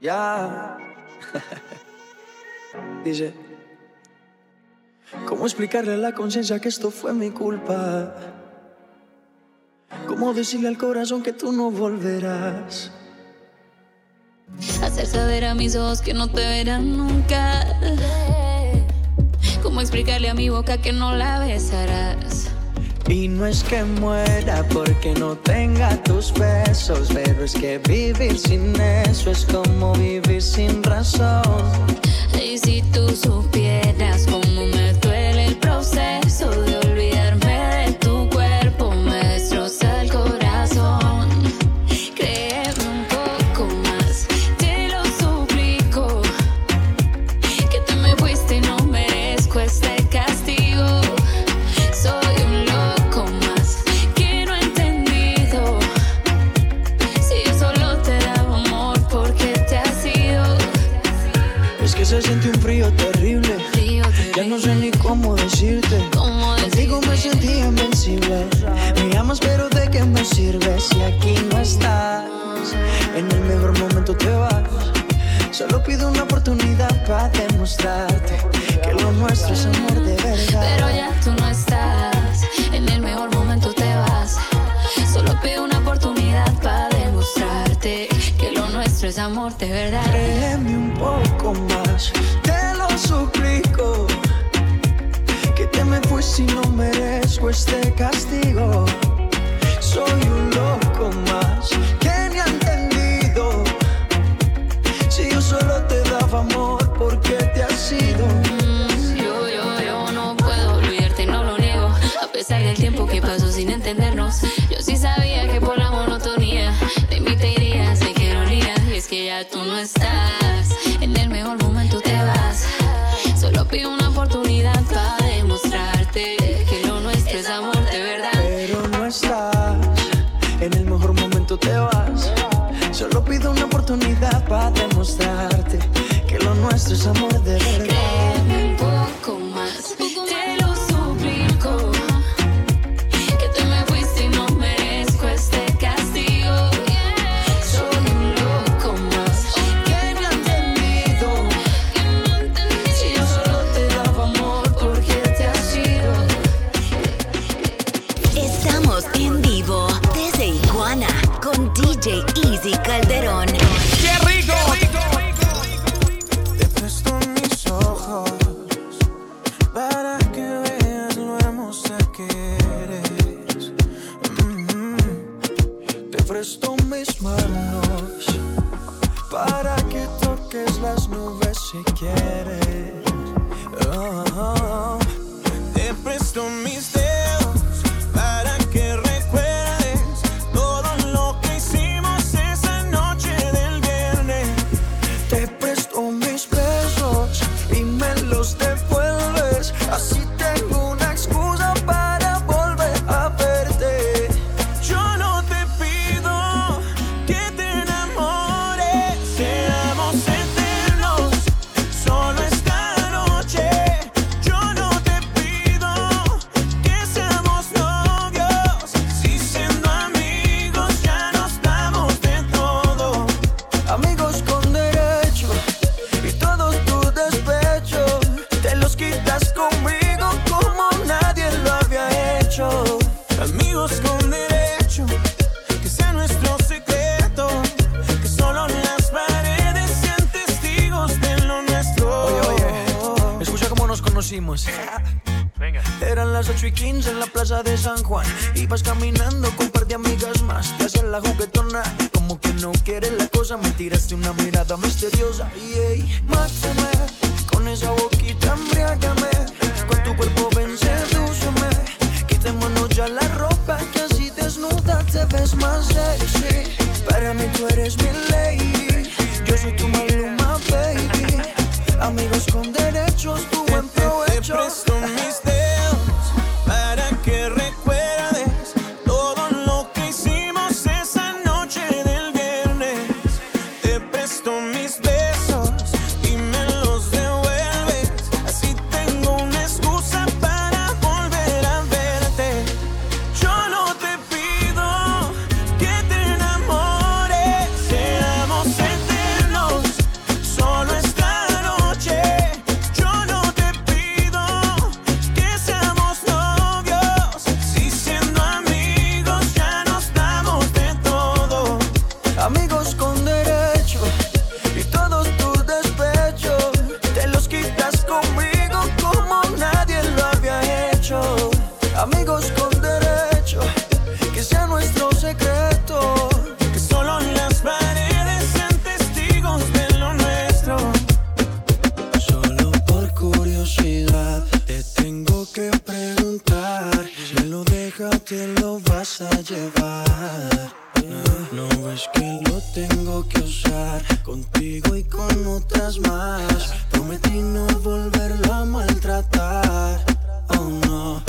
Ya. Dice, ¿cómo explicarle a la conciencia que esto fue mi culpa? ¿Cómo decirle al corazón que tú no volverás? Hacer saber a mis ojos que no te verán nunca. ¿Cómo explicarle a mi boca que no la besarás? Y no es que muera porque no tenga tus besos, pero es que vivir sin eso es como vivir sin razón. Y si tú supieras se siente un frío terrible. Frío, Ya no sé ni cómo decirte. ¿Cómo Contigo me sentí invencible. Me amas, pero ¿de qué me sirve si aquí no estás? En el mejor momento te vas. Solo pido una oportunidad para demostrarte que lo nuestro es amor de verdad. Pero ya tú no estás, en el nuestro es amor de verdad. Créeme un poco más, te lo suplico. Que te me fuiste y no merezco este castigo. Soy un loco más que ni ha entendido. Si yo solo te daba amor, ¿por qué te has ido? Mm, Yo, yo, yo no puedo olvidarte, no lo niego. A pesar del tiempo que pasó sin entendernos, yo sí sabía que por ya tú no estás, Te presto San Juan. Ibas caminando con un par de amigas más. Te hacías la juguetona. Como que no quieres la cosa. Me tiraste una mirada misteriosa. Y ey, mátame. Con esa boquita embriágame. Con tu cuerpo ven, sedúceme. Quitémonos ya la ropa. Que así desnuda te ves más sexy. Para mí tú eres mi lady. Yo soy tu maluma, baby. Amigos con derechos, tu buen provecho. Tengo que usar contigo y con otras más. Prometí no volverla a maltratar. Oh no.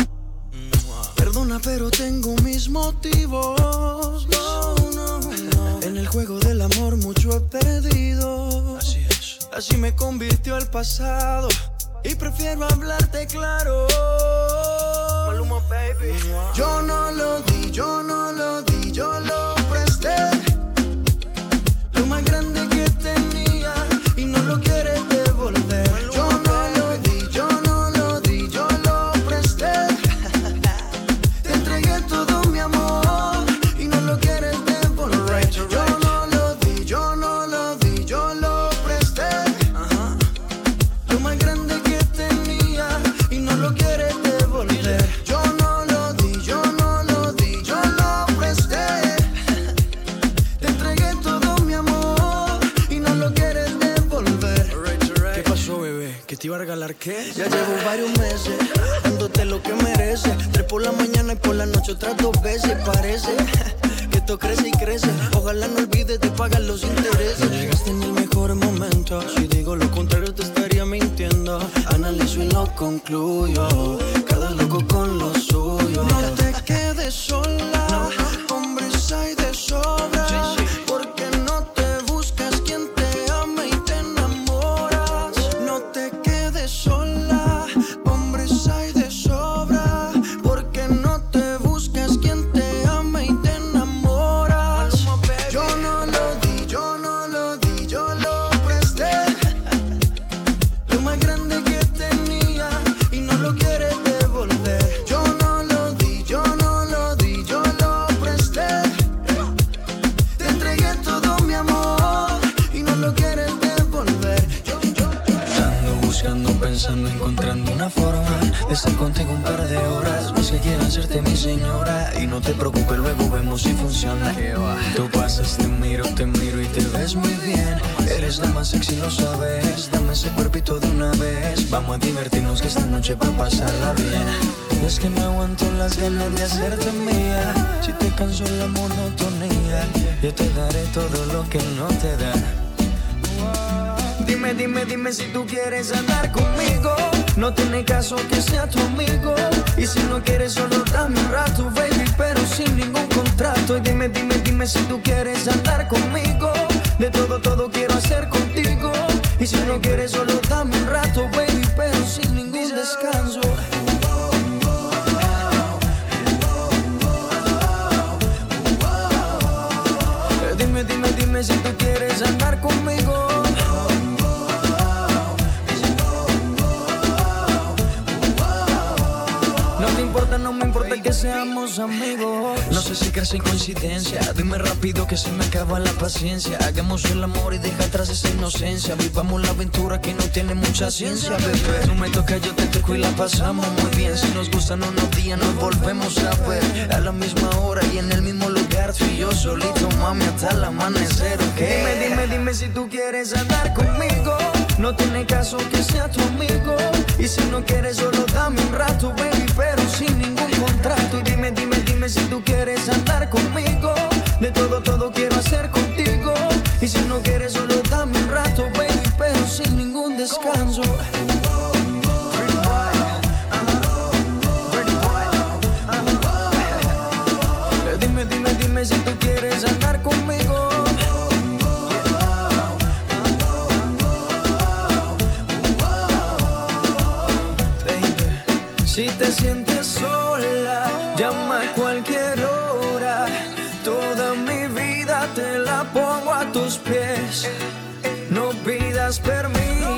Perdona, pero tengo mis motivos. No, no, no. En el juego del amor mucho he perdido. Así es. Así me convirtió el pasado. Y prefiero hablarte claro. baby. Yo no lo di, yo no lo di, yo lo presté. Te iba a regalar qué? Ya llevo varios meses dándote lo que mereces. Tres por la mañana y por la noche otras dos veces. Parece que esto crece y crece. Ojalá no olvides de pagar los intereses. No llegaste en el mejor momento. Si digo lo contrario, te estaría mintiendo. Analizo y lo concluyo. Cada loco con lo suyo. No te quedes sola. De estar contigo un par de horas. No es que quiera hacerte mi señora y no te preocupes, luego vemos si funciona. Tú pasas, te miro, te miro y te ves muy bien. Eres la más sexy, lo sabes. Dame ese cuerpito de una vez. Vamos a divertirnos que esta noche va a pasarla bien. Es que no aguanto las ganas de hacerte mía. Si te canso la monotonía, yo te daré todo lo que no te da. Dime, dime, dime si tú quieres andar conmigo. No tiene caso que sea tu amigo. Y si no quieres, solo dame un rato, baby, pero sin ningún contrato. Y dime, dime, dime si tú quieres andar conmigo. No sé si crees en coincidencia. Dime rápido que se me acaba la paciencia. Hagamos el amor y deja atrás esa inocencia. Vivamos la aventura que no tiene mucha ciencia, bebé. Tú me tocas, yo te toco y la pasamos muy bien. Si nos gustan unos días, nos volvemos a ver. A la misma hora y en el mismo lugar. Tú yo solito, mami, hasta el amanecer, ¿ok? Dime, dime, dime si tú quieres andar conmigo. No tiene caso que sea tu amigo. Y si no quieres, solo dame un rato, baby, pero sin ningún contrato. Y dime, dime, dime si tú quieres andar conmigo. Te la pongo a tus pies. No pidas permiso,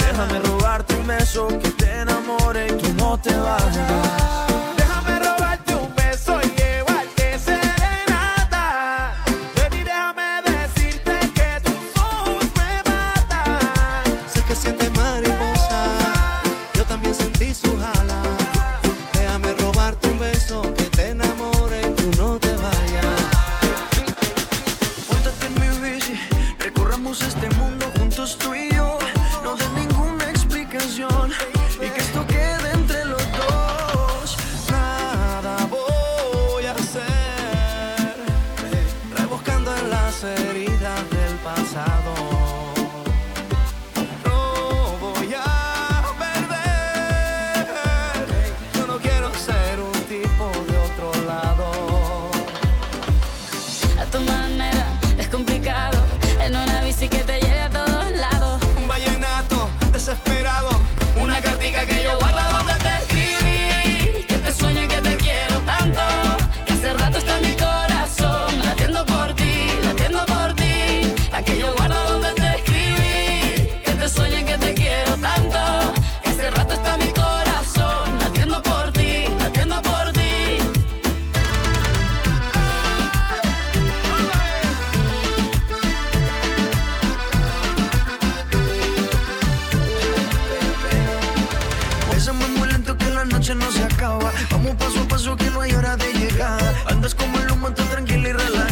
Déjame robar tu beso noche no se acaba. Vamos paso a paso que no hay hora de llegar. Andas como el humo, tan tranquila y relajada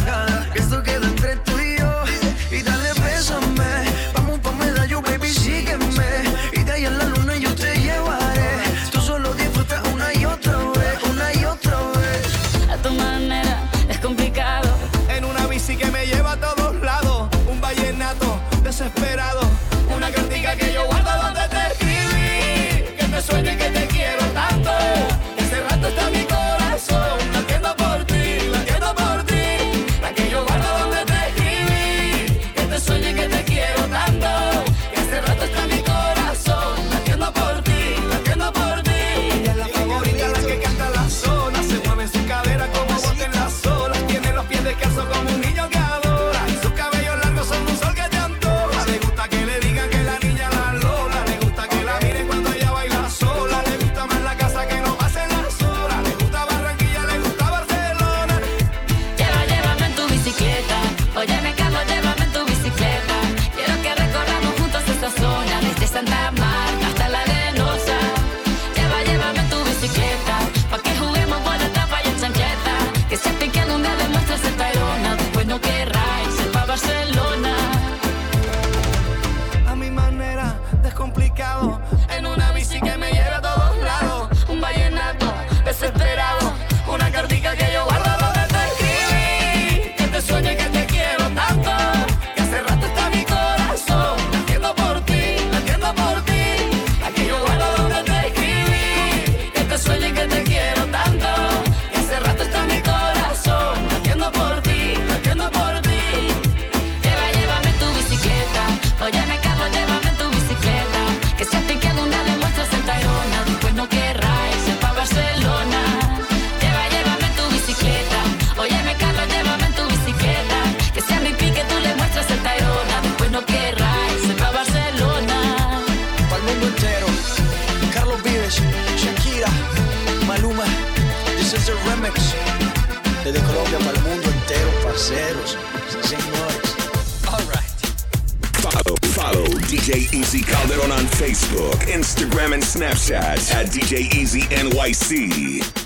Facebook, Instagram, and Snapchat at DJ Easy NYC.